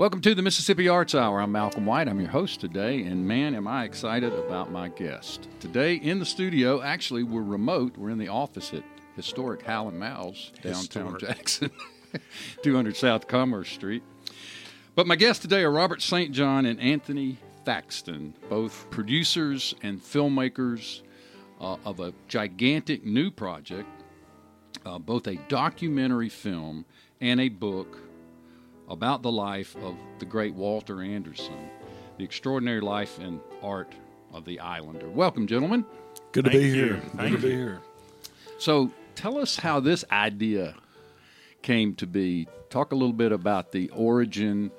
Welcome to the Mississippi Arts Hour. I'm Malcolm White. I'm your host today, and man, am I excited about my guest. Today in the studio, actually, we're remote. We're in the office at historic Hal and Mal's, downtown Historic. Jackson, 200 South Commerce Street. But my guests today are Robert St. John and Anthony Thaxton, both producers and filmmakers uh, of a gigantic new project, uh, both a documentary film and a book about the life of the great Walter Anderson, the extraordinary life and art of the Islander. Welcome, gentlemen. Good to Thank be you. here. Thank Good to be here. So, tell us how this idea came to be. Talk a little bit about the origin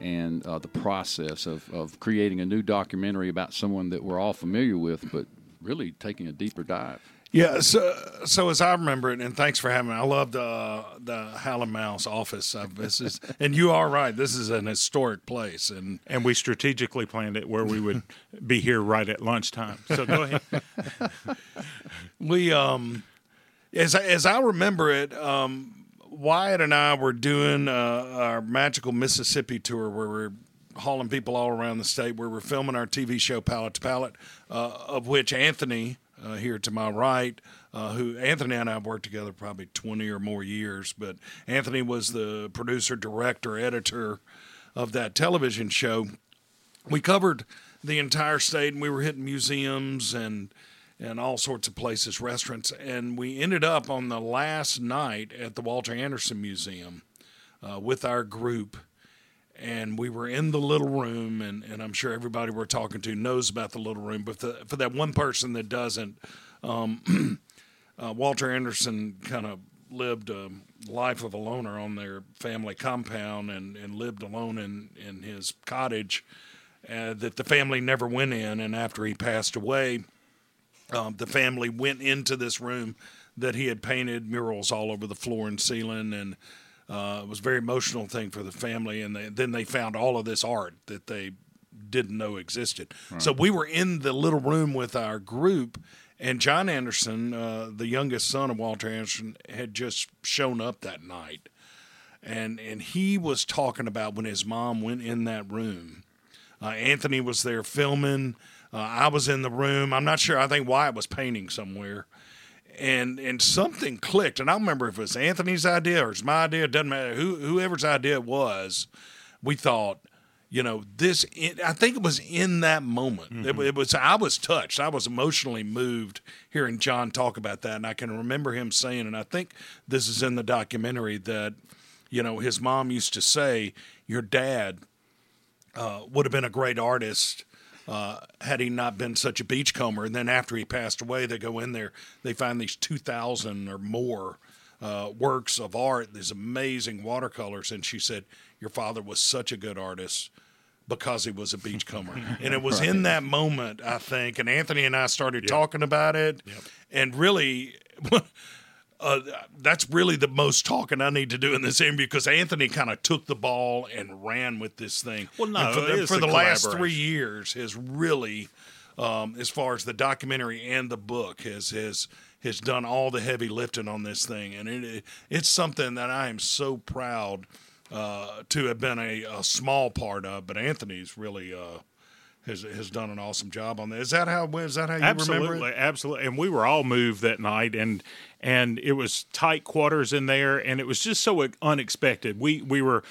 and uh, the process of, of creating a new documentary about someone that we're all familiar with, but really taking a deeper dive. Yeah, so so as I remember it, and thanks for having me. I love the the Hal and Mal's office. Uh, this is, and you are right. This is an historic place, and And we strategically planned it where we would be here right at lunchtime. So go ahead. we um, as I, as I remember it, um, Wyatt and I were doing uh, our magical Mississippi tour where we're hauling people all around the state. Where we're filming our TV show Palate to Palette, uh, of which Anthony uh, here to my right, uh, who Anthony and I have worked together probably twenty or more years, but Anthony was the producer, director, editor of that television show. We covered the entire state and we were hitting museums and and all sorts of places restaurants and we ended up on the last night at the walter anderson museum uh, with our group and we were in the little room and, and i'm sure everybody we're talking to knows about the little room but the, for that one person that doesn't um, uh, walter anderson kind of lived a life of a loner on their family compound and, and lived alone in, in his cottage uh, that the family never went in. And after he passed away, um, the family went into this room that he had painted murals all over the floor and ceiling. And uh, it was a very emotional thing for the family. And they, then they found all of this art that they didn't know existed. So we were in the little room with our group, and John Anderson, uh, the youngest son of Walter Anderson, had just shown up that night, and and he was talking about when his mom went in that room. Uh, Anthony was there filming. Uh, I was in the room. I'm not sure. I think Wyatt was painting somewhere. And and something clicked. And I don't remember if it was Anthony's idea or it's my idea. It doesn't matter. Who, whoever's idea it was, we thought, you know, this. It, I think it was in that moment. It, it was. I was touched. I was emotionally moved hearing John talk about that, and I can remember him saying, and I think this is in the documentary that, you know, his mom used to say, "Your dad uh, would have been a great artist." Uh, had he not been such a beachcomber, and then after he passed away, they go in there, they find these two thousand or more uh, works of art, these amazing watercolors, and she said, "Your father was such a good artist because he was a beachcomber." and it was in that moment, I think, and Anthony and I started talking about it, and really. Uh, that's really the most talking I need to do in this interview because Anthony kind of took the ball and ran with this thing. Well, no, And for it the, for the last three years has really, um, as far as the documentary and the book, has has has done all the heavy lifting on this thing, and it it's something that I am so proud uh, to have been a, a small part of. But Anthony's really. Uh, has, has done an awesome job on that. Is that how is that how you remember absolutely, it? absolutely. And we were all moved that night, and and it was tight quarters in there, and it was just so unexpected. We we were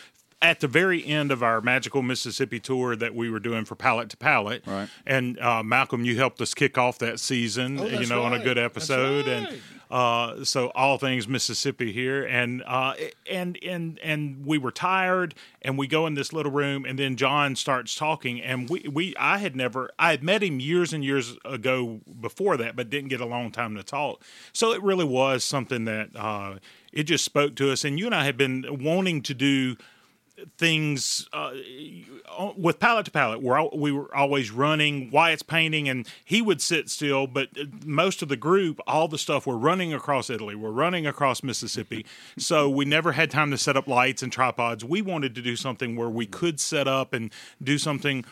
at the very end of our magical Mississippi tour that we were doing for Palate to Palette, Right. And uh, Malcolm, you helped us kick off that season, you Oh, that's know, on a right. good episode, and right. Uh, so all things Mississippi here, and uh, and and and we were tired, and we go in this little room, and then John starts talking, and we we I had never I had met him years and years ago before that, but didn't get a long time to talk. So it really was something that uh, it just spoke to us, and you and I had been wanting to do things uh, with palate to palette. We're al- we were always running. Wyatt's painting, and he would sit still. But uh, most of the group, all the stuff, we're running across Italy. We're running across Mississippi. so we never had time to set up lights and tripods. We wanted to do something where we could set up and do something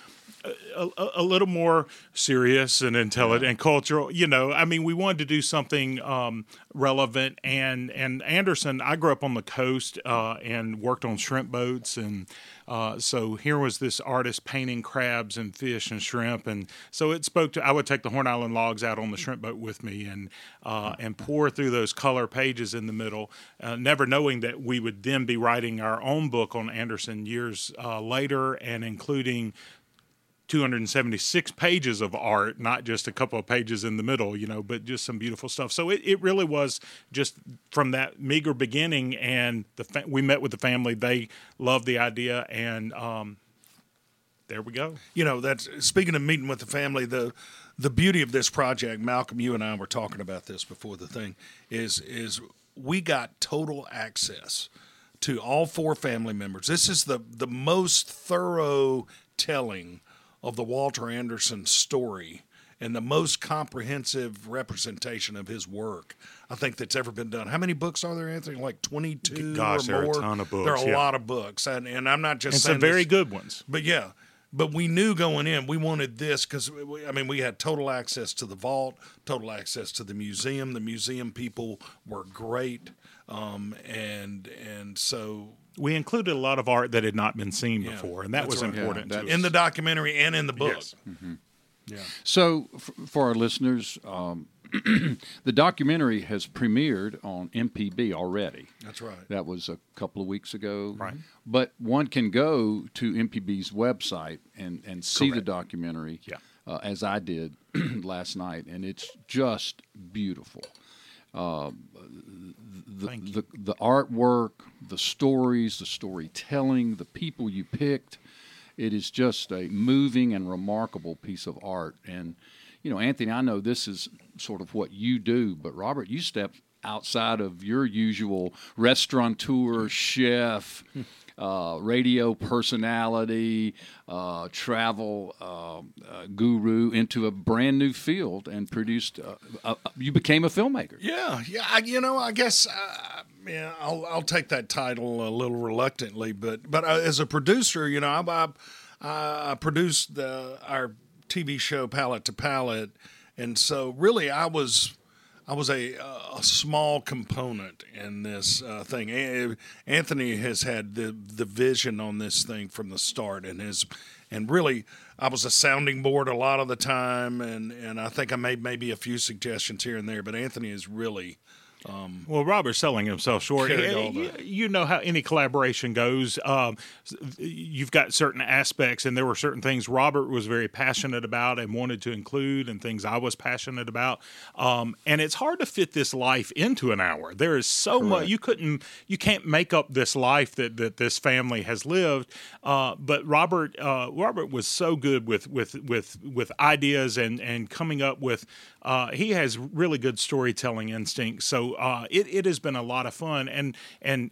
a, a, little more serious and intelligent yeah. and cultural. You know, I mean, we wanted to do something um, relevant. And and Anderson, I grew up on the coast uh, and worked on shrimp boats, and uh, so here was this artist painting crabs and fish and shrimp, and so it spoke to. I would take the Horn Island logs out on the shrimp boat with me and uh, and pour through those color pages in the middle, uh, never knowing that we would then be writing our own book on Anderson years uh, later, and including 276 pages of art, not just a couple of pages in the middle, you know, but just some beautiful stuff. So it, it really was just from that meager beginning, and the fa- we met with the family. They loved the idea, and um, there we go. You know, that's speaking of meeting with the family. The the beauty of this project, Malcolm, you and I were talking about this before the thing, is is we got total access to all four family members. This is the the most thorough telling of the Walter Anderson story and the most comprehensive representation of his work I think that's ever been done. How many books are there, Anthony? Like 22 Gosh, or more? there are a ton of books. There are a yeah. lot of books. And, and I'm not just and saying some very this, good ones. But yeah, but we knew going in we wanted this because I mean we had total access to the vault, total access to the museum. The museum people were great, um, and and so we included a lot of art that had not been seen yeah, before, and that was right. important yeah, in the documentary and in the book. Yes. Mm-hmm. Yeah. So, f- for our listeners, um, the documentary has premiered on MPB already. That's right. That was a couple of weeks ago. Right. But one can go to MPB's website and, and see Correct. the documentary, yeah. uh, as I did last night, and it's just beautiful. Uh, the, the, the artwork, the stories, the storytelling, the people you picked. It is just a moving and remarkable piece of art. And, you know, Anthony, I know this is sort of what you do, but Robert, you step outside of your usual restaurateur, chef, uh, radio personality, uh, travel uh, uh guru into a brand new field and produced. Uh, you became a filmmaker. Yeah, yeah. I, you know, I guess. Yeah, I'll I'll take that title a little reluctantly, but but as a producer, you know, I I, I produced the, our TV show Palate to Palette, and so really I was I was a, a small component in this uh, thing. Anthony has had the the vision on this thing from the start, and has and really I was a sounding board a lot of the time, and and I think I made maybe a few suggestions here and there, but Anthony is really um, well, Robert's selling himself short. You, you, know how any collaboration goes. Um, you've got certain aspects, and there were certain things Robert was very passionate about and wanted to include, and things I was passionate about. Um, and it's hard to fit this life into an hour. There is so Correct. much you couldn't, you can't make up this life that that this family has lived. Uh, but Robert, uh, Robert was so good with with with with ideas and and coming up with. Uh, he has really good storytelling instincts. So uh, it, it has been a lot of fun, and and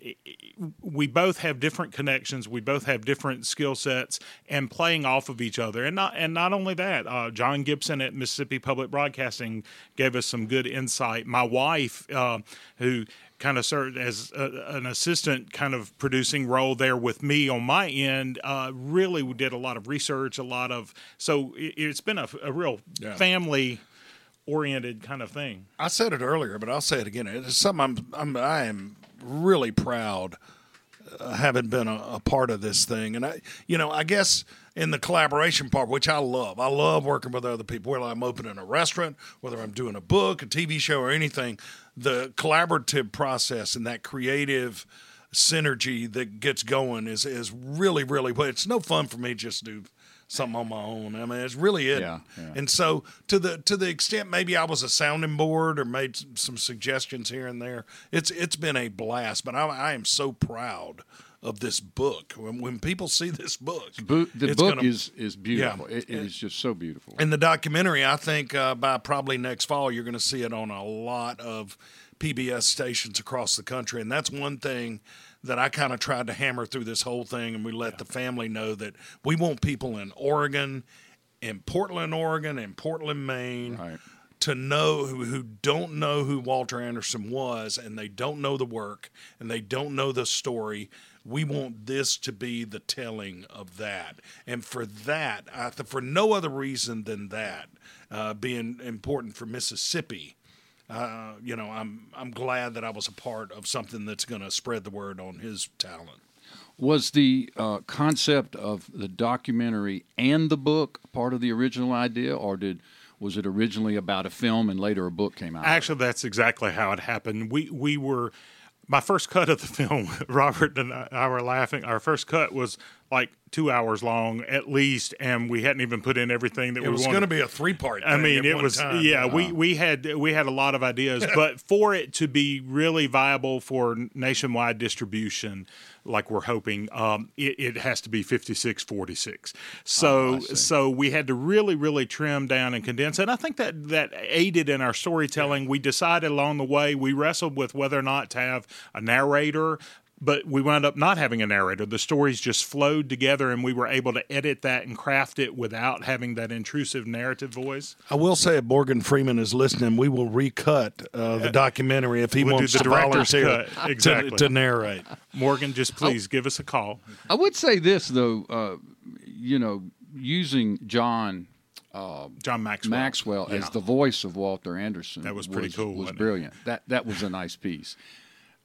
we both have different connections. We both have different skill sets, and playing off of each other. And not and not only that, uh, John Gibson at Mississippi Public Broadcasting gave us some good insight. My wife, uh, who kind of served as a, an assistant kind of producing role there with me on my end uh, really did a lot of research a lot of so it, has been a, a real yeah. family oriented kind of thing. I said it earlier, but I'll say it again. It's something I'm, I'm I am really proud uh, having been a, a, part of this thing, and I, you know, I guess in the collaboration part, which I love. I love working with other people. Whether I'm opening a restaurant, whether I'm doing a book, a TV show, or anything, the collaborative process and that creative synergy that gets going is is really really. But it's no fun for me just to something on my own. I mean, it's really it. Yeah, yeah. And so to the to the extent maybe I was a sounding board or made some suggestions here and there, it's it's been a blast. But I, I am so proud of this book. When, when people see this book, Bo- the book gonna, is is beautiful. Yeah, it, it is just so beautiful. And the documentary, I think uh, by probably next fall, you're going to see it on a lot of PBS stations across the country. And that's one thing that I kind of tried to hammer through this whole thing, and we let the family know that we want people in Oregon, in Portland, Oregon, in Portland, Maine, Right. to know who, who don't know who Walter Anderson was, and they don't know the work, and they don't know the story. We want this to be the telling of that, and for that, I th- for no other reason than that, uh, being important for Mississippi uh, you know, I'm I'm glad that I was a part of something that's going to spread the word on his talent. Was the uh, concept of the documentary and the book part of the original idea, or did was it originally about a film and later a book came out? Actually, that's exactly how it happened. We we were my first cut of the film. Robert and I were laughing. Our first cut was like two hours long at least, and we hadn't even put in everything that It we was going to be a three part. I mean, it was yeah. We uh, we had we had a lot of ideas, but for it to be really viable for nationwide distribution, like we're hoping, um, it, it has to be fifty six forty six. So so we had to really really trim down and condense, and I think that that aided in our storytelling. We decided along the way we wrestled with whether or not to have a narrator but we wound up not having a narrator. The stories just flowed together, and we were able to edit that and craft it without having that intrusive narrative voice. I will say, if Morgan Freeman is listening, we will recut uh, the documentary if he We'll do wants the to director's volunteer cut. to- Exactly. to, narrate. Morgan, just please give us a call. I would say this though, uh, you know, using John John Maxwell. Maxwell Yeah. as the voice of Walter Anderson. That was pretty cool, Was wasn't it? brilliant. That that was a nice piece.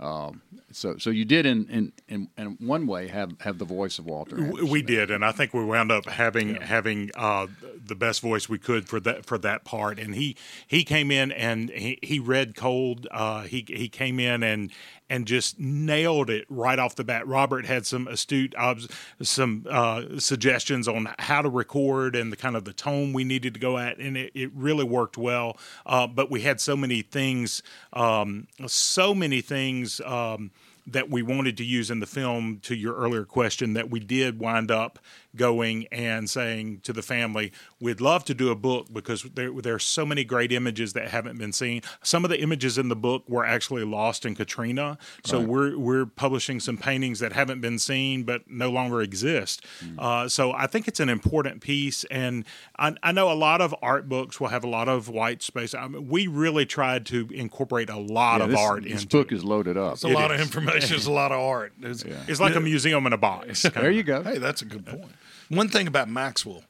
Um, so so you did in, in in in one way have have the voice of Walter. Anderson. We did, and I think we wound up having having uh, the best voice we could for that for that part. And he he came in and he, he read cold. Uh, he he came in and and just nailed it right off the bat. Robert had some astute obs- some uh, suggestions on how to record and the kind of the tone we needed to go at, and it, it really worked well. Uh, but we had so many things, um, so many things. Um, that we wanted to use in the film to your earlier question that we did wind up going and saying to the family we'd love to do a book because there, there are so many great images that haven't been seen some of the images in the book were actually lost in katrina so we're we're publishing some paintings that haven't been seen but no longer exist uh, so i think it's an important piece and I, I know a lot of art books will have a lot of white space I mean, we really tried to incorporate a lot Yeah, of this, art this into book is loaded up. It's a lot of information. It's a lot of art. It's, It's like a museum in a box. There you go. Hey, that's a good point. One thing about Maxwell,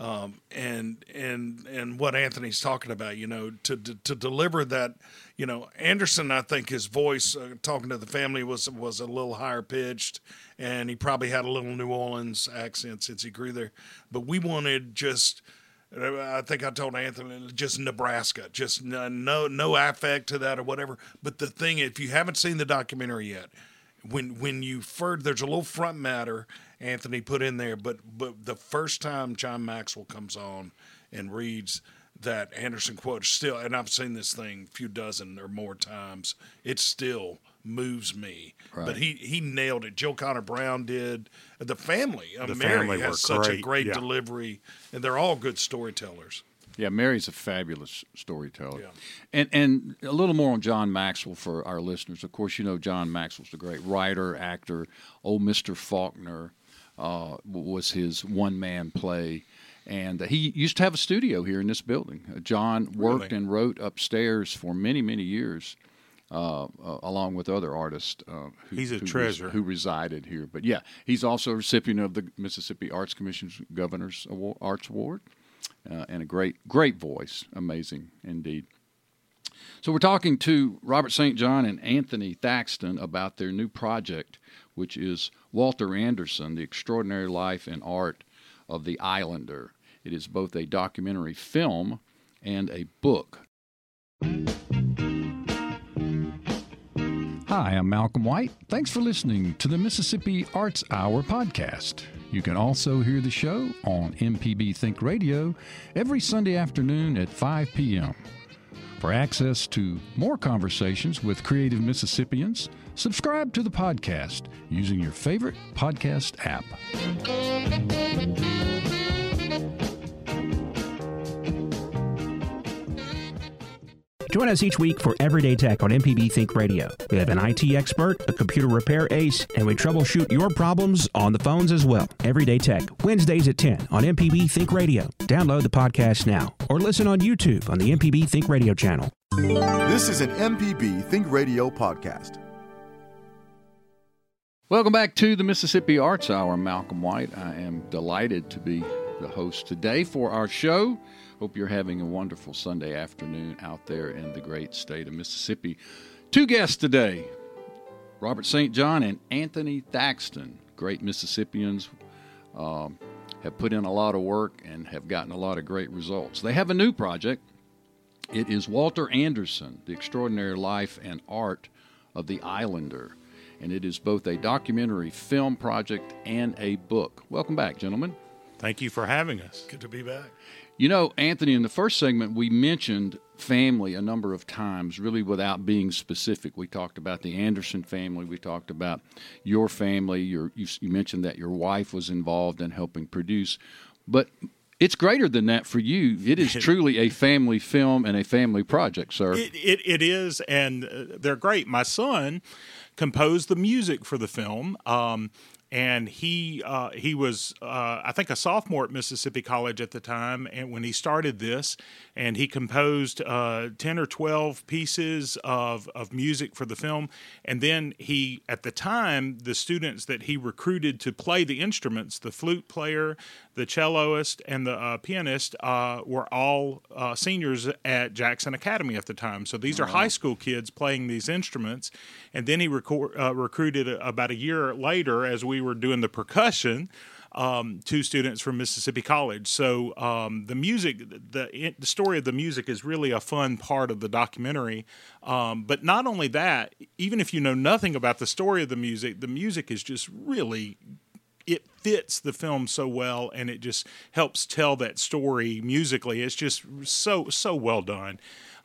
um, and and and what Anthony's talking about, you know, to to, to deliver that, you know, Anderson, I think his voice uh, talking to the family was was a little higher pitched, and he probably had a little New Orleans accent since he grew there. But we wanted just. I think I told Anthony just Nebraska, just no no, no affect to that or whatever. But the thing, if you haven't seen the documentary yet, when when you first there's a little front matter Anthony put in there, but but the first time John Maxwell comes on and reads that Anderson quote still, and I've seen this thing a few dozen or more times, it still moves me. But he he nailed it. Jill Conner Browne did. The family, The Mary family were has such a great, great yeah. delivery, and they're all good storytellers. Yeah, Mary's a fabulous storyteller. Yeah. And and a little more on John Maxwell for our listeners. Of course, you know John Maxwell's a great writer, actor. Old Mr. Faulkner uh, was his one man play. And he used to have a studio here in this building. Uh, John worked Really? and wrote upstairs for many, many years, uh, uh, along with other artists. Uh, who, He's a who res- treasure. who resided here. But yeah, he's also a recipient of the Mississippi Arts Commission's Governor's Award, Arts Award uh, and a great, great voice. Amazing indeed. So we're talking to Robert St. John and Anthony Thaxton about their new project, which is Walter Anderson: The Extraordinary Life and Art of the Islander. It is both a documentary film and a book. Hi, I'm Malcolm White. Thanks for listening to the Mississippi Arts Hour podcast. You can also hear the show on MPB Think Radio every Sunday afternoon at 5 p.m. For access to more conversations with creative Mississippians, subscribe to the podcast using your favorite podcast app. Join us each week for Everyday Tech on MPB Think Radio. We have an IT expert, a computer repair ace, and we troubleshoot your problems on the phones as well. Everyday Tech, Wednesdays at 10 on MPB Think Radio. Download the podcast now or listen on YouTube on the MPB Think Radio channel. This is an MPB Think Radio podcast. Welcome back to the Mississippi Arts Hour. I'm Malcolm White. I am delighted to be the host today for our show. Hope you're having a wonderful Sunday afternoon out there in the great state of Mississippi. Two guests today Robert St. John and Anthony Thaxton, great Mississippians, um, have put in a lot of work and have gotten a lot of great results. They have a new project. It is Walter Anderson, The Extraordinary Life and Art of the Islander. And it is both a documentary film project and a book. Welcome back, gentlemen. Thank you for having us. Good to be back. You know, Anthony, in the first segment, we mentioned family a number of times, really without being specific. We talked about the Anderson family. We talked about your family. Your, you, you mentioned that your wife was involved in helping produce. But it's greater than that for you. It is truly a family film and a family project, sir. It, it, it is, and uh, they're great. My son composed the music for the film. Um, and he uh, he was uh, I think a sophomore at Mississippi College at the time, and when he started this, and he composed uh, ten or twelve pieces of of music for the film, and then he at the time the students that he recruited to play the instruments, the flute player, the celloist, and the uh, pianist uh, were all uh, seniors at Jackson Academy at the time. So these are high school kids playing these instruments, and then he record, recruited about a year later as we were doing the percussion. Um, two students from Mississippi College. So um, the music, the, the story of the music is really a fun part of the documentary. Um, but not only that, even if you know nothing about the story of the music, the music is just really it fits the film so well and it just helps tell that story musically it's just so so well done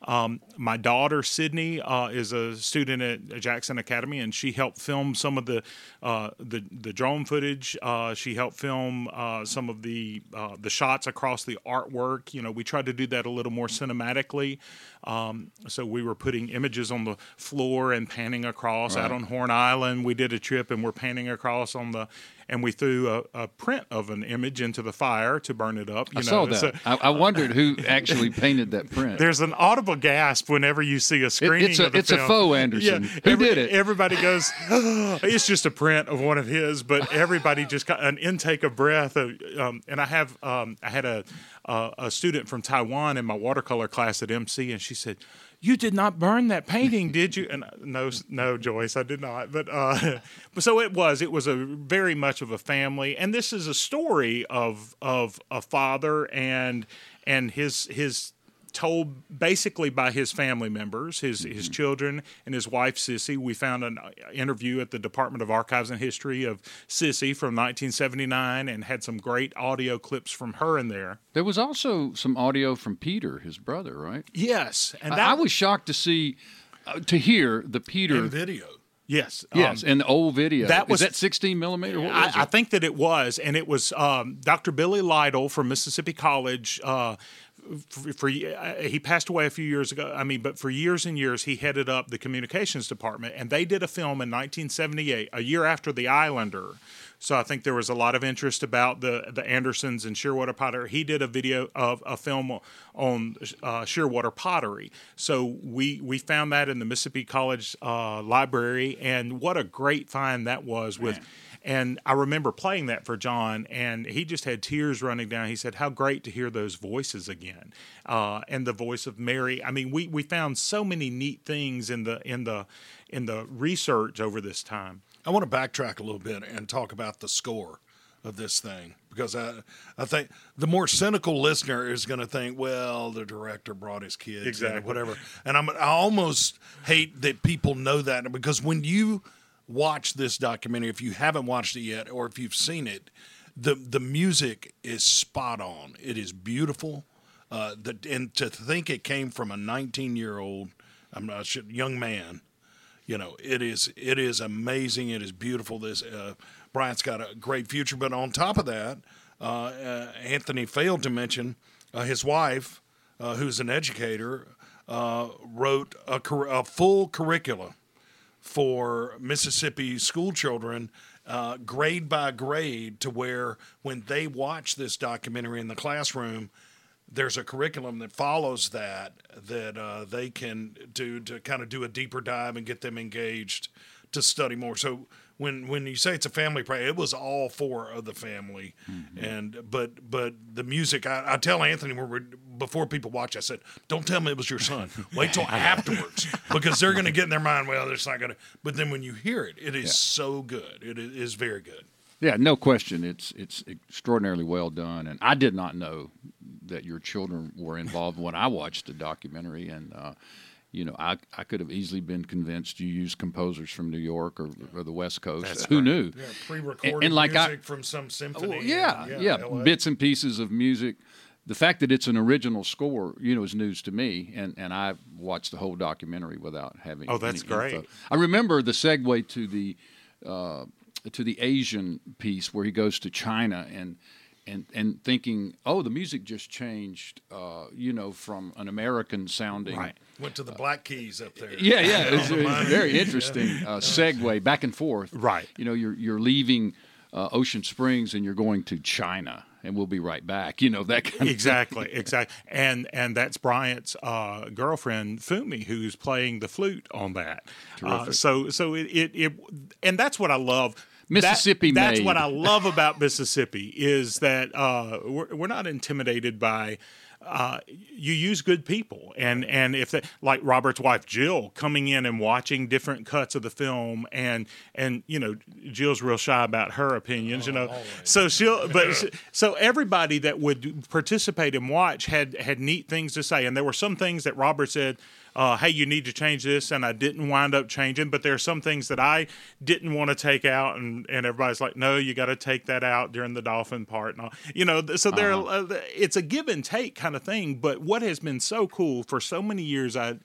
um, my daughter Sydney uh, is a student at Jackson Academy, and she helped film some of the uh, the, the drone footage. Uh, she helped film uh, some of the uh, the shots across the artwork. You know, we tried to do that a little more cinematically. Um, so we were putting images on the floor and panning across. Right. Out on Horn Island, we did a trip and we're panning across on the and we threw a, a, print of an image into the fire to burn it up. You I know, saw that. I, I wondered who actually painted that print. There's an audible gasp whenever you see a screening. It, it's a, of the it's film. a faux Anderson. Yeah, who every, did it? Everybody goes, oh, it's just a print of one of his, but everybody just got an intake of breath. Of, um, and I have, um, I had a, uh, a student from Taiwan in my watercolor class at MC, and she said, you did not burn that painting, did you? And uh, no, no, Joyce, I did not. But uh, but so it was. It was a very much of a family, and this is a story of of a father and and his his told basically by his family members, his mm-hmm. his children and his wife Sissy. We found an uh, interview at the Department of Archives and History of Sissy from 1979, and had some great audio clips from her in there. There was also some audio from Peter, his brother, right? Yes, and that, I, I was shocked to see, uh, to hear the Peter video. Yes, yes, um, and the old video. That was Is that 16 millimeter. I, I, think that it was, and it was um, Dr. Billy Lytle from Mississippi College. Uh, for, for, uh, he passed away a few years ago. I mean, but for years and years, he headed up the communications department, and they did a film in 1978, a year after The Islander. So I think there was a lot of interest about the the Andersons and Shearwater pottery. He did a video of a film on uh, Shearwater pottery. So we we found that in the Mississippi College uh, library, and what a great find that was with. And I remember playing that for John, and he just had tears running down. He said, "How great to hear those voices again, uh, and the voice of Mary." I mean, we we found so many neat things in the in the in the research over this time. I want to backtrack a little bit and talk about the score of this thing because I I think the more cynical listener is going to think, well, the director brought his kids, exactly, whatever. And I'm I almost hate that people know that because when you watch this documentary if you haven't watched it yet or if you've seen it. The the music is spot on. It is beautiful. Uh, the, and to think it came from a 19 year old, I'm not sure, young man, you know, it is it is amazing. It is beautiful. This uh, Bryant's got a great future. But on top of that, uh, uh Anthony failed to mention uh, his wife, uh, who's an educator, wrote a, a full curricula for Mississippi school children, uh, grade by grade, to where when they watch this documentary in the classroom, there's a curriculum that follows that that uh, they can do to kind of do a deeper dive and get them engaged to study more. So when when you say it's a family play, it was all four of the family, and but but the music. I, I tell Anthony before people watch, I said, "Don't tell me it was your son. Wait till afterwards because they're going to get in their mind. Well, it's not going to." But then when you hear it, it is so good. It is is very good. Yeah, no question. It's it's extraordinarily well done, and I did not know that your children were involved when I watched the documentary, and uh, you know, I I could have easily been convinced you used composers from New York or, or the West Coast. That's Who right. knew? Yeah, pre-recorded And- and like I- music from some symphony. Well, yeah, in, yeah, LA. bits and pieces of music. The fact that it's an original score, you know, is news to me, and, and I watched the whole documentary without having. Oh, that's any info. great. I remember the segue to the uh, to the Asian piece where he goes to China and and and thinking, oh, the music just changed, uh, you know, from an American sounding. Right. Went to the Black Keys up there. Yeah, yeah, it's, On the it's very interesting uh, segue back and forth. Right. You know, you're you're leaving uh, Ocean Springs and you're going to China, and we'll be right back. You know that kind of exactly, exactly, and and that's Bryant's uh, girlfriend Fumi who's playing the flute on that. Uh, so so it, it it and that's what I love. That- Mississippi that's what I love about Mississippi is that uh, we're, we're not intimidated by. Uh, you use good people, and and if that, like Robert's wife Jill coming in and watching different cuts of the film, and and you know Jill's real shy about her opinions, you know, so she'll but s- so everybody that would participate and watch had had neat things to say, and there were some things that Robert said. Uh, hey, you need to change this, and I didn't wind up changing. But there are some things that I didn't want to take out, and, and everybody's like, "No, you got to take that out during the dolphin part." And all. you know, so there, uh, it's a give and take kind of thing. But what has been so cool for so many years, I've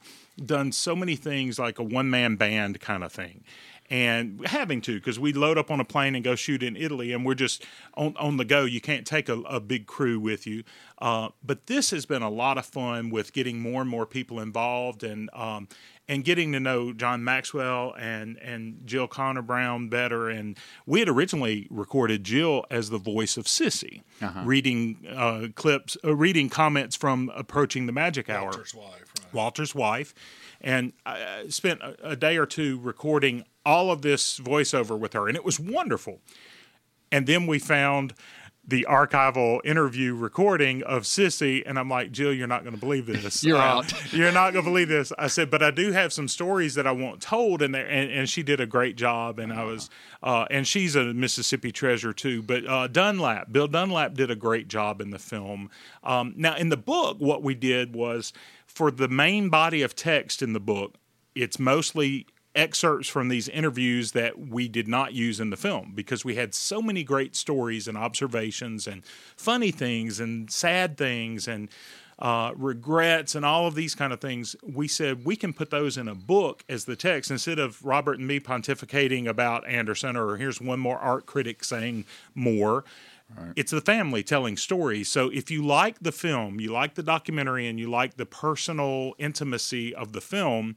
done so many things like a one man band kind of thing. And having to because we load up on a plane and go shoot in Italy, and we're just on, on the go. You can't take a, a big crew with you. Uh, but this has been a lot of fun with getting more and more people involved and um, and getting to know John Maxwell and and Jill Conner Browne better. And we had originally recorded Jill as the voice of Sissy, reading uh, clips, uh, reading comments from Approaching the Magic Hour. Walter's wife. Walter's wife, and I spent a, a day or two recording all of this voiceover with her, and it was wonderful. And then we found the archival interview recording of Sissy, and I'm like, Jill, you're not going to believe this. Uh, You're out. You're not going to believe this. I said, but I do have some stories that I want told, and there, and, and she did a great job, and I was, uh, and she's a Mississippi treasure too. But uh, Dunlap, Bill Dunlap, did a great job in the film. Um, now, in the book, what we did was for the main body of text in the book, it's mostly excerpts from these interviews that we did not use in the film because we had so many great stories and observations and funny things and sad things and uh, regrets and all of these kind of things. We said we can put those in a book as the text instead of Robert and me pontificating about Anderson or here's one more art critic saying more. It's the family telling stories. So if you like the film, you like the documentary, and you like the personal intimacy of the film,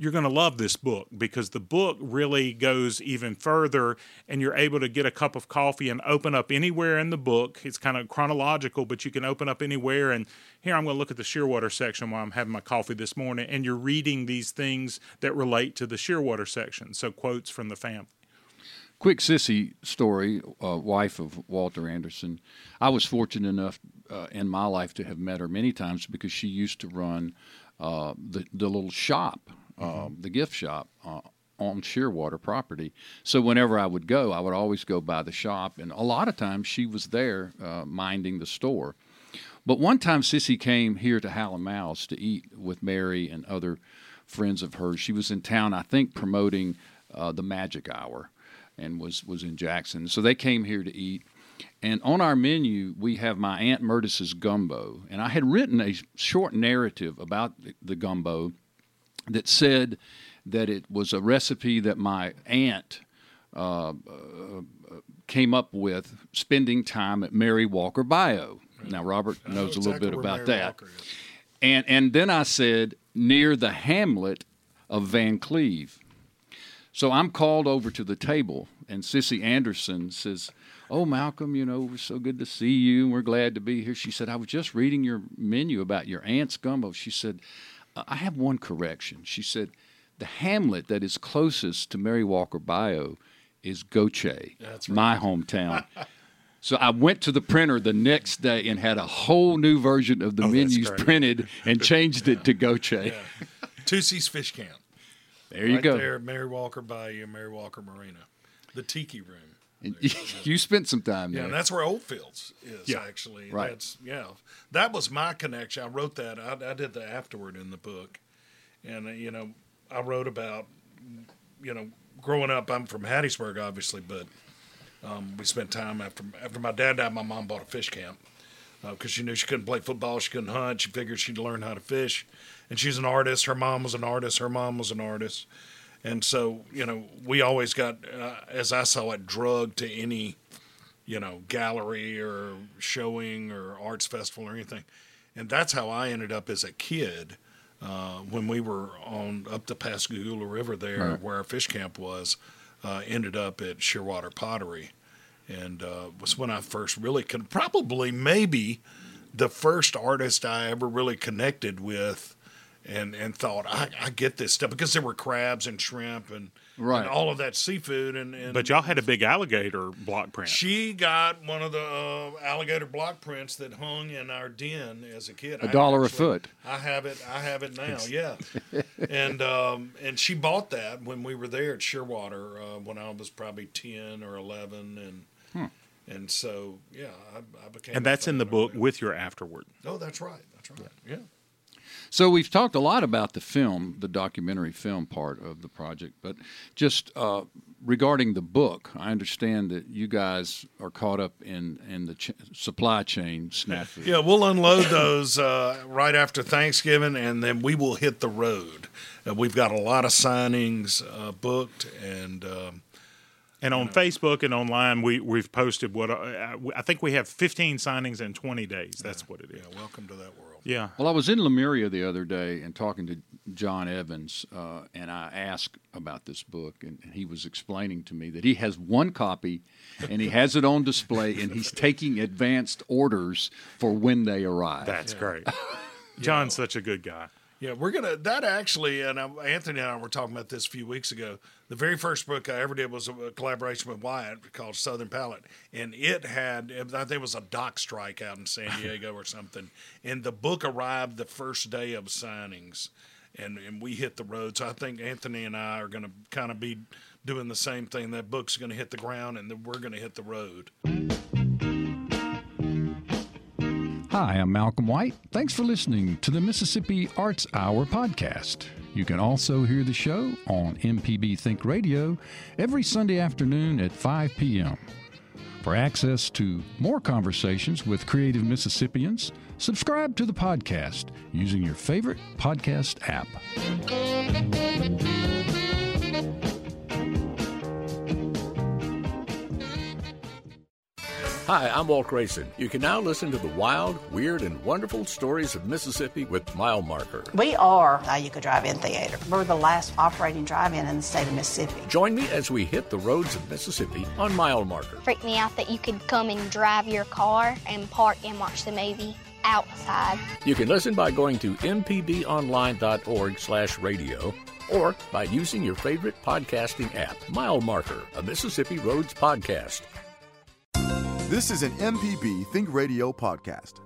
you're going to love this book because the book really goes even further and you're able to get a cup of coffee and open up anywhere in the book. It's kind of chronological, but you can open up anywhere. And here I'm going to look at the Shearwater section while I'm having my coffee this morning, and you're reading these things that relate to the Shearwater section. So quotes from the family. Quick sissy story uh, wife of walter anderson. I was fortunate enough uh, in my life to have met her many times because she used to run uh, the, the little shop uh, the gift shop uh, on shearwater property. So whenever i would go i would always go by the shop and a lot of times she was there uh, minding the store. But one time sissy came here to Hal and Mal's to eat with mary and other friends of hers. She was in town i think promoting uh, the magic hour and was was in Jackson. So they came here to eat. And on our menu, we have my Aunt Murtis's gumbo. And I had written a short narrative about the, the gumbo that said that it was a recipe that my aunt uh, uh, came up with spending time at Mary Walker Bayou. Now, Robert knows a little bit about Mary that. And and then I said near the hamlet of Vancleave. So I'm called over to the table, and Sissy Anderson says, "Oh, Malcolm, you know, we're so good to see you, and we're glad to be here." She said, "I was just reading your menu about your aunt's gumbo." She said, "I have one correction." She said, "The hamlet that is closest to Mary Walker Bayou is Gautier, my hometown." So I went to the printer the next day and had a whole new version of the Oh, menus printed and changed it to Gautier. Tussie's Fish Camp. There you right go. there, Mary Walker Bayou, Mary Walker Marina, the Tiki Room. And you spent some time Yeah, there. and that's where Oldfields is Yeah. actually. Right. That's yeah. That was my connection. I wrote that. I, I did the afterward in the book, and uh, you know, I wrote about you know growing up. I'm from Hattiesburg, obviously, but um, we spent time after after my dad died. My mom bought a fish camp because she knew she couldn't play football, she couldn't hunt. She figured she'd learn how to fish, and she's an artist. Her mom was an artist. Her mom was an artist. And so, you know, we always got, uh, as I saw it, drugged to any you know, gallery or showing or arts festival or anything. And that's how I ended up as a kid uh, when we were on up the Pascagoula River there, Right. where our fish camp was. Uh, ended up at Shearwater Pottery, and uh, was when I first really con- probably maybe the first artist I ever really connected with. And, and thought I, I get this stuff because there were crabs and shrimp and, Right. and all of that seafood and, and But y'all had a big alligator block print. she got one of the uh, alligator block prints that hung in our den as a kid. A I dollar a foot. I have it. I have it now. Yeah, and um, and she bought that when we were there at Shearwater uh, when I was probably ten or eleven, and and so yeah, I, I became. and that's in the book of it. with your afterward. Oh, that's right. That's right. Yeah. So we've talked a lot about the film, the documentary film part of the project, but just uh, regarding the book, I understand that you guys are caught up in in the ch- supply chain snafu. Yeah, we'll unload those uh, right after Thanksgiving, and then we will hit the road. Uh, we've got a lot of signings uh, booked, and um, And on Facebook and online, we we've posted what uh, I think we have 15 signings in 20 days. That's what it is. yeah, welcome to that world. Yeah. Well, I was in Lemuria the other day and talking to John Evans, uh, and I asked about this book, and, and he was explaining to me that he has one copy, and he has it on display, and he's taking advanced orders for when they arrive. That's great. John's such a good guy. Yeah, we're gonna. That actually, and I, Anthony and I were talking about this a few weeks ago. The very first book I ever did was a collaboration with Wyatt called Southern Palette, and it had I think it was a dock strike out in San Diego or something. And the book arrived the first day of signings, and and we hit the road. So I think Anthony and I are gonna kind of be doing the same thing. That book's gonna hit the ground, and then we're gonna hit the road. Hi, I'm Malcolm White. Thanks for listening to the Mississippi Arts Hour podcast. You can also hear the show on MPB Think Radio every Sunday afternoon at 5 p.m. For access to more conversations with creative Mississippians, subscribe to the podcast using your favorite podcast app. Hi, I'm Walt Grayson. You can now listen to the wild, weird, and wonderful stories of Mississippi with Mile Marker. We are a You Could Drive-In Theater. We're the last operating drive-in in the state of Mississippi. Join me as we hit the roads of Mississippi on Mile Marker. freaked me out that you could come and drive your car and park and watch the movie outside. You can listen by going to mpbonline.org slash radio or by using your favorite podcasting app, Mile Marker, a Mississippi Roads podcast. This is an MPB Think Radio podcast.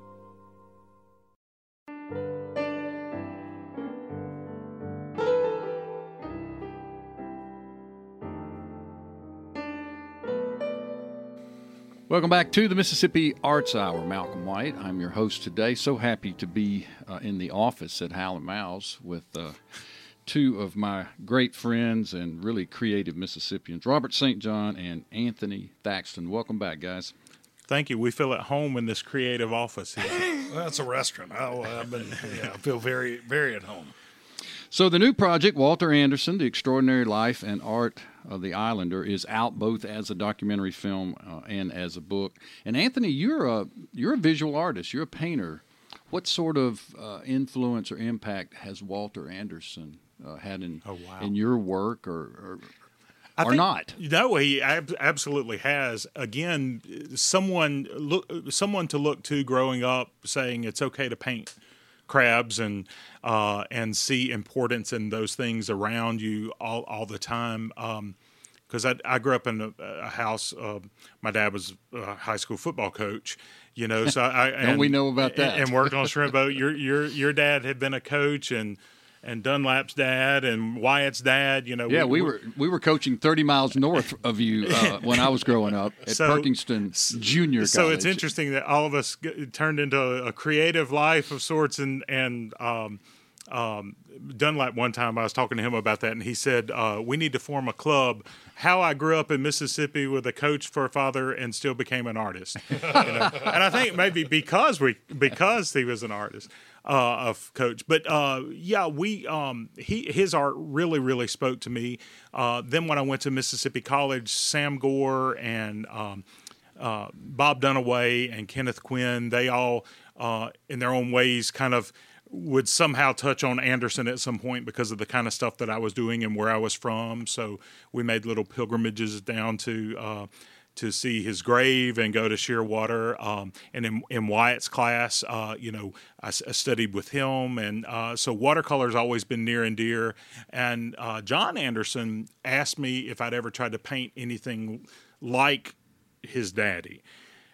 Welcome back to the Mississippi Arts Hour. Malcolm White. I'm your host today. So happy to be uh, in the office at Hal and Mal's with uh, two of my great friends and really creative Mississippians, Robert St. John and Anthony Thaxton. Welcome back, guys. Thank you. We feel at home in this creative office here. Well, that's a restaurant. Oh, I've been. Yeah, I feel very, very at home. So the new project, Walter Anderson, The Extraordinary Life and Art of the Islander, is out both as a documentary film uh, and as a book. And Anthony, you're a you're a visual artist. You're a painter. What sort of uh, influence or impact has Walter Anderson uh, had in Oh, wow. in your work, or or, I or think- not? No, he ab- absolutely has. Again, someone look, someone to look to growing up, saying it's okay to paint crabs and uh, and see importance in those things around you all all the time. because I, I grew up in a, a house. Uh, my dad was a high school football coach, you know. So I and- we know about that? And, and worked on shrimp boat. Your your your dad had been a coach, and and Dunlap's dad and Wyatt's dad. You know. Yeah, we were we were coaching 30 miles north of you uh, when I was growing up at So- Perkinston Junior So College. it's interesting that all of us g- turned into a, a creative life of sorts, and and um, um, Dunlap one time I was talking to him about that, and he said uh, we need to form a club. How I grew up in Mississippi with a coach for a father and still became an artist, You know? and I think maybe because we because he was an artist. Uh, of coach, but uh, yeah, we um, he his art really really spoke to me. Uh, then when I went to Mississippi College, Sam Gore and um, uh, Bob Dunaway and Kenneth Quinn, they all, uh, in their own ways, kind of would somehow touch on Anderson at some point because of the kind of stuff that I was doing and where I was from. So we made little pilgrimages down to. To see his grave and go to Shearwater, um, and in, in Wyatt's class, uh, you know, I, I studied with him, and uh, so watercolor's has always been near and dear. And uh, John Anderson asked me if I'd ever tried to paint anything like his daddy.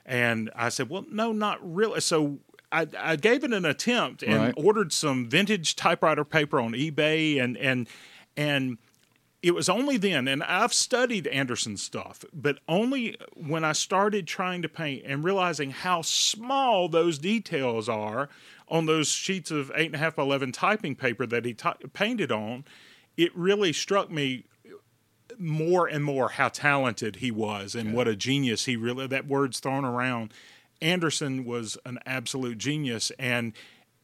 And I said, well, no, not really. So I, I gave it an attempt and Right. ordered some vintage typewriter paper on eBay and, and, and it was only then, and I've studied Anderson's stuff, but only when I started trying to paint and realizing how small those details are on those sheets of eight and a half by eleven typing paper that he ty painted on, it really struck me more and more how talented he was and what a genius he really that word's thrown around. Anderson was an absolute genius and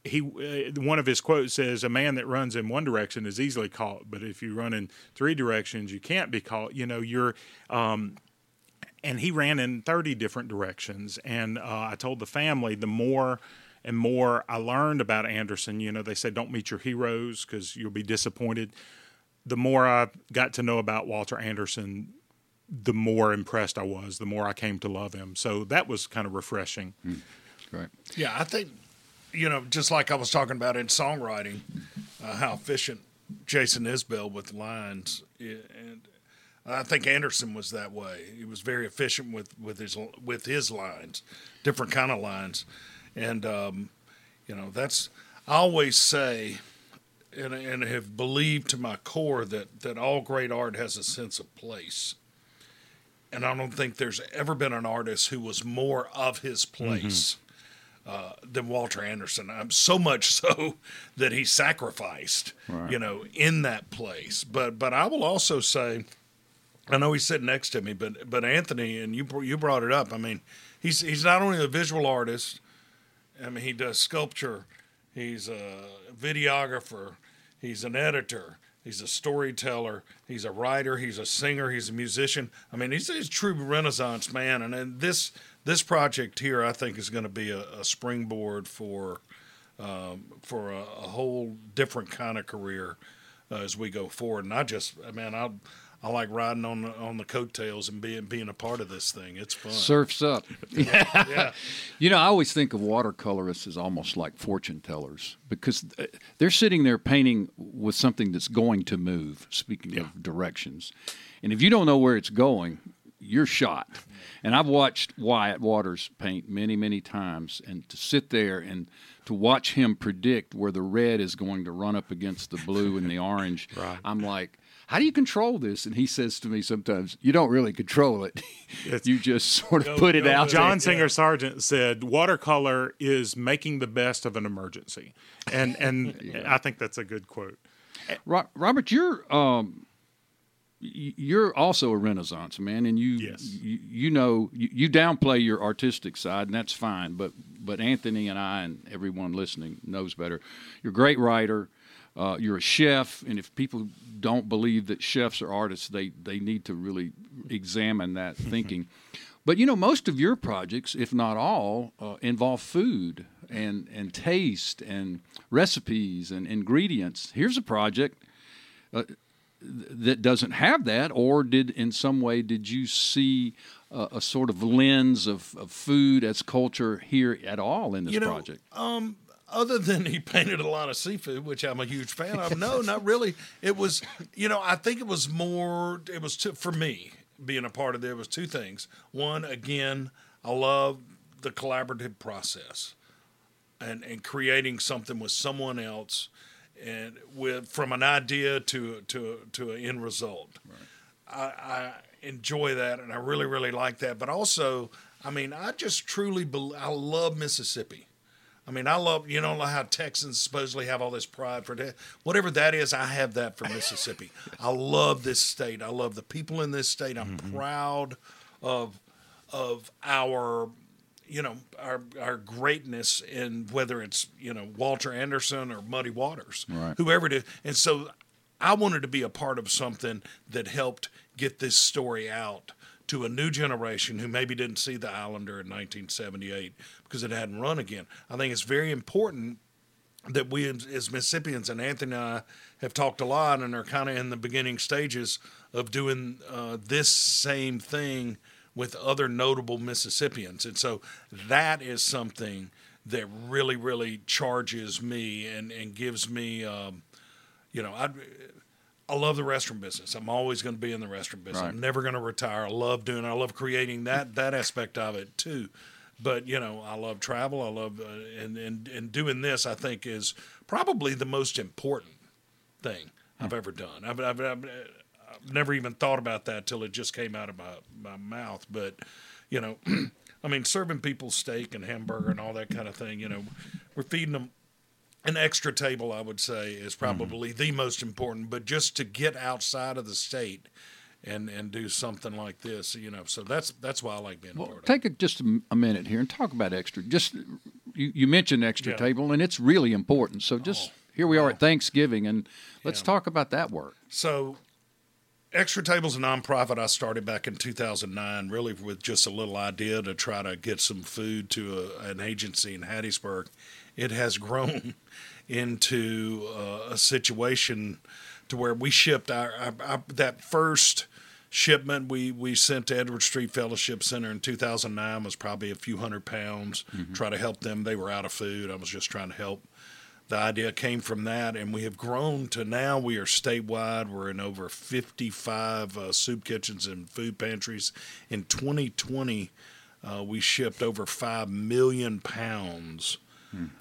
he uh, one of his quotes says a man that runs in one direction is easily caught but if you run in three directions you can't be caught you know you're um, and he ran in 30 different directions and uh, i told the family the more and more i learned about anderson you know they say don't meet your heroes because you'll be disappointed the more I got to know about Walter Anderson, the more impressed I was, the more I came to love him. So that was kind of refreshing. Great. Yeah, I think, you know, just like I was talking about in songwriting, uh, how efficient Jason Isbell with lines, i- and I think Anderson was that way. He was very efficient with with his with his lines, different kind of lines, and um, you know that's I always say. And, and have believed to my core that, that all great art has a sense of place. And I don't think there's ever been an artist who was more of his place uh, than Walter Anderson. I'm so much so that he sacrificed, you know, in that place. But but I will also say, I know he's sitting next to me, but but Anthony and you you brought it up. I mean, he's he's not only a visual artist. I mean, he does sculpture. He's a videographer. He's an editor. He's a storyteller. He's a writer. He's a singer. He's a musician. I mean, he's, he's a true Renaissance man. And, then this this project here, I think, is going to be a, a springboard for um, for a, a whole different kind of career uh, as we go forward. And I just, man, I I like riding on the, on the coattails and being being a part of this thing. It's fun. Surfs up. yeah. You know, I always think of watercolorists as almost like fortune tellers because uh, they're sitting there painting with something that's going to move, speaking of directions. And if you don't know where it's going, you're shot. And I've watched Wyatt Waters paint many, many times, and to sit there and to watch him predict where the red is going to run up against the blue and the orange, I'm like, how do you control this? And he says to me sometimes, you don't really control it. you just sort of put it out there. John Singer Sargent said, "Watercolor is making the best of an emergency," and and I think that's a good quote. Robert, you're um, y- you're also a Renaissance man, and you Yes. you, you know you, you downplay your artistic side, and that's fine. But but Anthony and I and everyone listening knows better. You're a great writer. Uh, you're a chef, and if people don't believe that chefs are artists, they they need to really examine that thinking. But you know, most of your projects, if not all, uh, involve food, and and taste and recipes and ingredients. Here's a project uh, that doesn't have that, or did in some way did you see a, a sort of lens of, of food as culture here at all in this You know, project? Um, other than he painted a lot of seafood, which I'm a huge fan of. No, not really. It was, you know, I think it was more. It was two, for me being a part of. It was two things. One, again, I love the collaborative process, and and creating something with someone else, and with from an idea to to to an end result. I, I enjoy that, and I really, really like that. But also, I mean, I just truly, bel I love Mississippi. I mean, I love you know how Texans supposedly have all this pride for that. Whatever that is, I have that for Mississippi. I love this state. I love the people in this state. I'm mm-hmm. proud of of our you know our our greatness in whether it's you know Walter Anderson or Muddy Waters, Right. whoever it is. And so I wanted to be a part of something that helped get this story out to a new generation who maybe didn't see the Islander in 1978 because it hadn't run again. I think it's very important that we as Mississippians and Anthony and I have talked a lot and are kind of in the beginning stages of doing uh, this same thing with other notable Mississippians. And so that is something that really, really charges me and, and gives me, um, you know, I, I love the restaurant business. I'm always going to be in the restaurant business. Right. I'm never going to retire. I love doing. I love creating that that aspect of it too. But you know, I love travel. I love uh, and and and doing this. I think is probably the most important thing I've ever done. I've, I've, I've, I've never even thought about that till it just came out of my my mouth. But you know, I mean, serving people steak and hamburger and all that kind of thing. You know, we're feeding them an extra table, I would say, is mm-hmm. probably the most important. But just to get outside of the state and and do something like this, you know, so that's that's why I like being Well, part of. take a, just a, a minute here and talk about extra. Just you, you mentioned extra Yeah. table, and it's really important. So just oh, here we are at Thanksgiving, and let's Yeah. talk about that work. So, Extra Table's a nonprofit I started back in 2009, really with just a little idea to try to get some food to a, an agency in Hattiesburg. It has grown into uh, a situation to where we shipped our, our, our that first shipment we, we sent to Edward Street Fellowship Center in 2009 was probably a few hundred pounds. Try to help them. They were out of food. I was just trying to help the idea came from that, and we have grown to now we are statewide. We're in over 55 uh, soup kitchens and food pantries. In 2020, uh, we shipped over 5 million pounds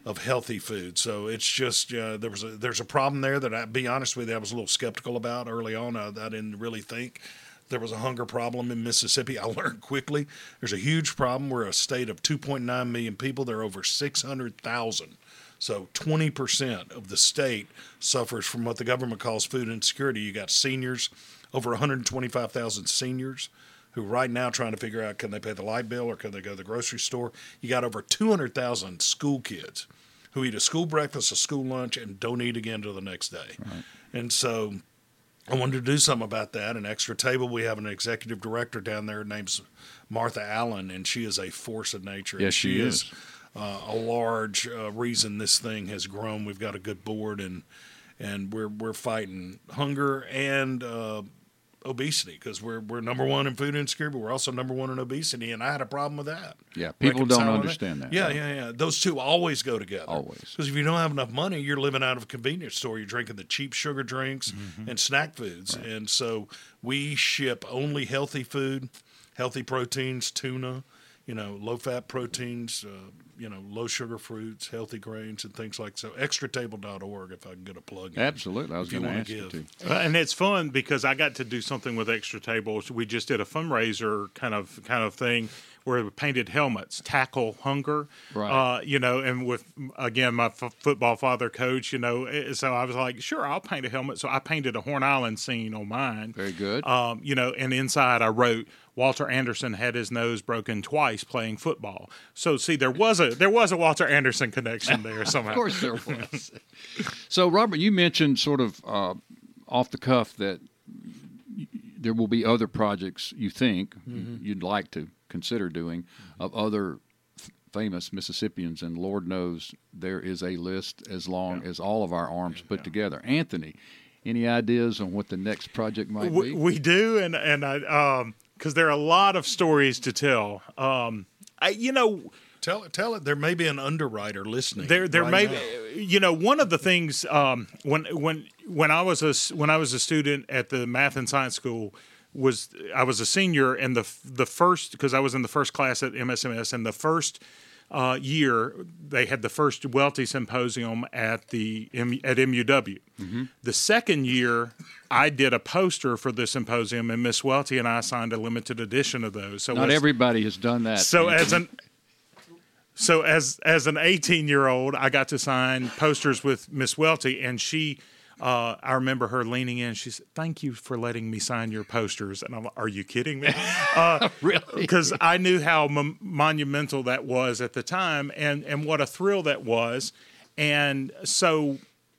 of healthy food. So it's just uh, there was a, there's a problem there that I be honest with you, I was a little skeptical about early on. I, I didn't really think there was a hunger problem in Mississippi. I learned quickly there's a huge problem. We're a state of 2.9 million people. There are over 600,000. So 20% of the state suffers from what the government calls food insecurity. You got seniors, over 125,000 seniors who right now trying to figure out can they pay the light bill or can they go to the grocery store. You got over 200,000 school kids who eat a school breakfast, a school lunch, and don't eat again till the next day. And so I wanted to do something about that. An extra table. We have an executive director down there named Martha Allen, and she is a force of nature. Yes, And she is. Uh, a large uh, reason this thing has grown. We've got a good board, and and we're we're fighting hunger and uh, obesity because we're we're number one in food insecurity, but we're also number one in obesity. And I had a problem with that. Yeah, people don't understand that. Yeah, yeah, yeah. Those two always go together. Always. Because if you don't have enough money, you're living out of a convenience store. You're drinking the cheap sugar drinks Mm-hmm. and snack foods. And so we ship only healthy food, healthy proteins, tuna, you know, low fat proteins, uh, you know, low sugar fruits, healthy grains, and things like so. Extratable.org, if I can get a plug in. Absolutely, I was going to wanna ask you to. Uh, and it's fun because I got to do something with Extra Tables. We just did a fundraiser kind of kind of thing where painted helmets, tackle hunger, Right. Uh, you know, and with again my f- football father coach, you know, eh, so I was like, sure, I'll paint a helmet. So I painted a Horn Island scene on mine. Very good. Um, you know, and inside I wrote Walter Anderson had his nose broken twice playing football. So see, there was a there was a Walter Anderson connection there somehow. Of course there was. so, Robert, you mentioned sort of uh, off the cuff that there will be other projects you think Mm-hmm. you'd like to consider doing of other f- famous Mississippians, and Lord knows there is a list as long as all of our arms put together. Anthony, any ideas on what the next project might we, be? we do, and and I um because there are a lot of stories to tell. Um, I you know Tell it, tell it. There may be an underwriter listening. there there right may be, you know one of the things um, when when when I was a s- when I was a student at the math and science school was I was a senior and the the first because I was in the first class at MSMS and the first uh, year they had the first Welty symposium at the M- at MUW. The second year I did a poster for the symposium and Miss Welty and I signed a limited edition of those. So Not as- everybody has done that. so as an so as as an 18 year old, I got to sign posters with Miss Welty, and she. Uh, I remember her leaning in. She said, "Thank you for letting me sign your posters." And I'm like, "Are you kidding me?" Uh, Really? Because I knew how mon- monumental that was at the time, and and what a thrill that was. And so,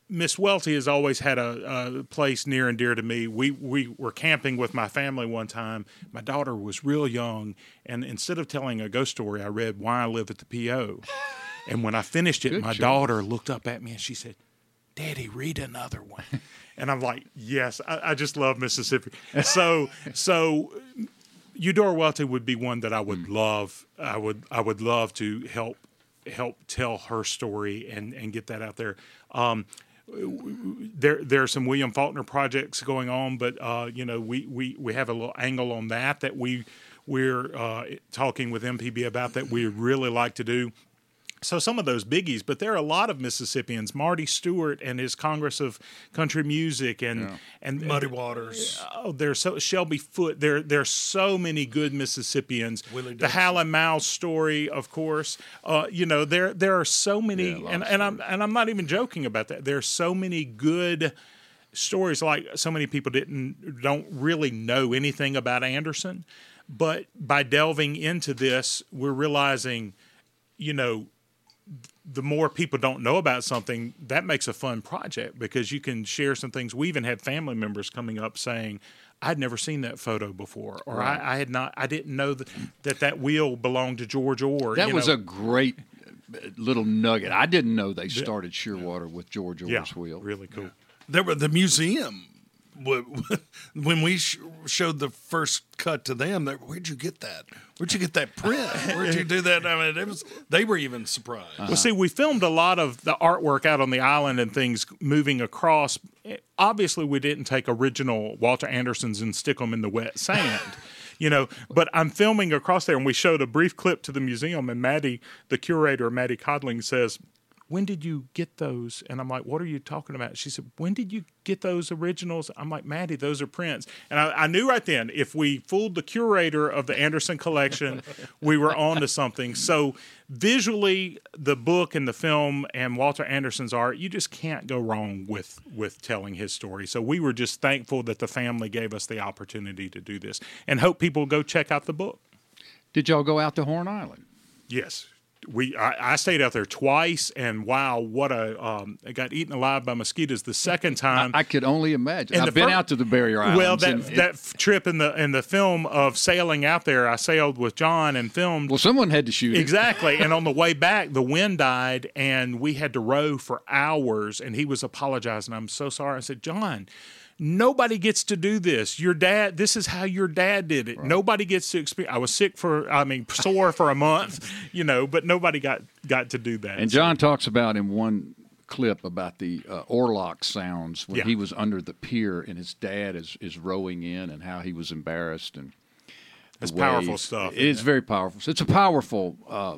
Miss Welty has always had a, a place near and dear to me. We we were camping with my family one time. My daughter was real young, and instead of telling a ghost story, I read "Why I Live at the PO." And when I finished it, Good my choice. daughter looked up at me and she said, "Daddy, read another one." and I'm like, "Yes, I, I just love Mississippi." So so. Eudora Welty would be one that I would love. I would I would love to help help tell her story and and get that out there. Um, there there are some William Faulkner projects going on, but uh, you know we, we we have a little angle on that that we we're uh, talking with MPB about that we really like to do. So some of those biggies, but there are a lot of Mississippians. Marty Stuart and his Congress of Country Music and and Muddy Waters. Oh, there's so Shelby Foote. There there's so many good Mississippians. Willie the Dixon. Hal and Mal's story, of course. Uh, you know there there are so many, Yeah, and, and I'm and I'm not even joking about that. There are so many good stories. Like so many people didn't don't really know anything about Anderson, but by delving into this, we're realizing, you know, the more people don't know about something, that makes a fun project because you can share some things. We even had family members coming up saying, "I'd never seen that photo before," or I, "I had not, I didn't know that that, that wheel belonged to George Ohr." that you was know. a great uh, little nugget. I didn't know they started Shearwater with George Ohr's yeah, wheel. really cool. There were the museum. When we sh- showed the first cut to them, they, where'd you get that? Where'd you get that print? Where'd you do that? I mean, it was. They were even surprised. Well, see, we filmed a lot of the artwork out on the island and things moving across. Obviously, we didn't take original Walter Andersons and stick them in the wet sand, you know. But I'm filming across there, and we showed a brief clip to the museum, and Maddie, the curator, Maddie Codling, says. When did you get those? And I'm like, what are you talking about? She said, when did you get those originals? I'm like, Maddie, those are prints. And I, I knew right then, if we fooled the curator of the Anderson collection, we were on to something. So visually, the book and the film and Walter Anderson's art, you just can't go wrong with with telling his story. So we were just thankful that the family gave us the opportunity to do this, and hope people go check out the book. Did y'all go out to Horn Island? Yes. We I, I stayed out there twice, and wow, what a um, I got eaten alive by mosquitoes the second time. I could only imagine. And I've been fir- out to the barrier islands. well, that and it- that trip in the in the film of sailing out there, I sailed with John and filmed. well, someone had to shoot it. Exactly. and on the way back, the wind died, and we had to row for hours. And he was apologizing. I'm so sorry. I said, John, nobody gets to do this. Your dad, this is how your dad did it. Nobody gets to experience. I was sick for, I mean, sore for a month, you know, but nobody got got to do that. And So- John talks about in one clip about the uh, oarlock sounds when Yeah. he was under the pier and his dad is, is rowing in and how he was embarrassed and That's powerful stuff, It is very powerful. So it's a powerful uh,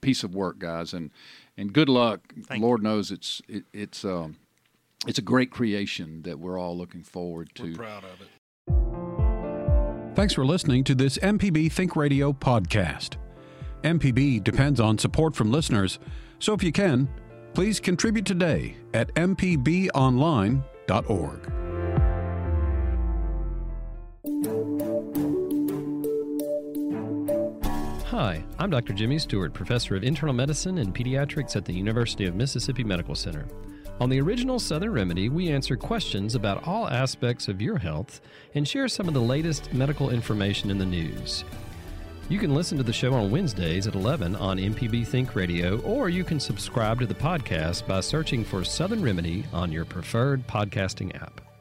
piece of work, guys, and and good luck. Thank Lord knows it's it, it's um, it's a great creation that we're all looking forward to. We're proud of it. Thanks for listening to this MPB Think Radio podcast. MPB depends on support from listeners, so if you can, please contribute today at mpbonline.org. Hi, I'm Dr. Jimmy Stewart, professor of internal medicine and pediatrics at the University of Mississippi Medical Center. On the original Southern Remedy, we answer questions about all aspects of your health and share some of the latest medical information in the news. You can listen to the show on Wednesdays at 11 on MPB Think Radio, or you can subscribe to the podcast by searching for Southern Remedy on your preferred podcasting app.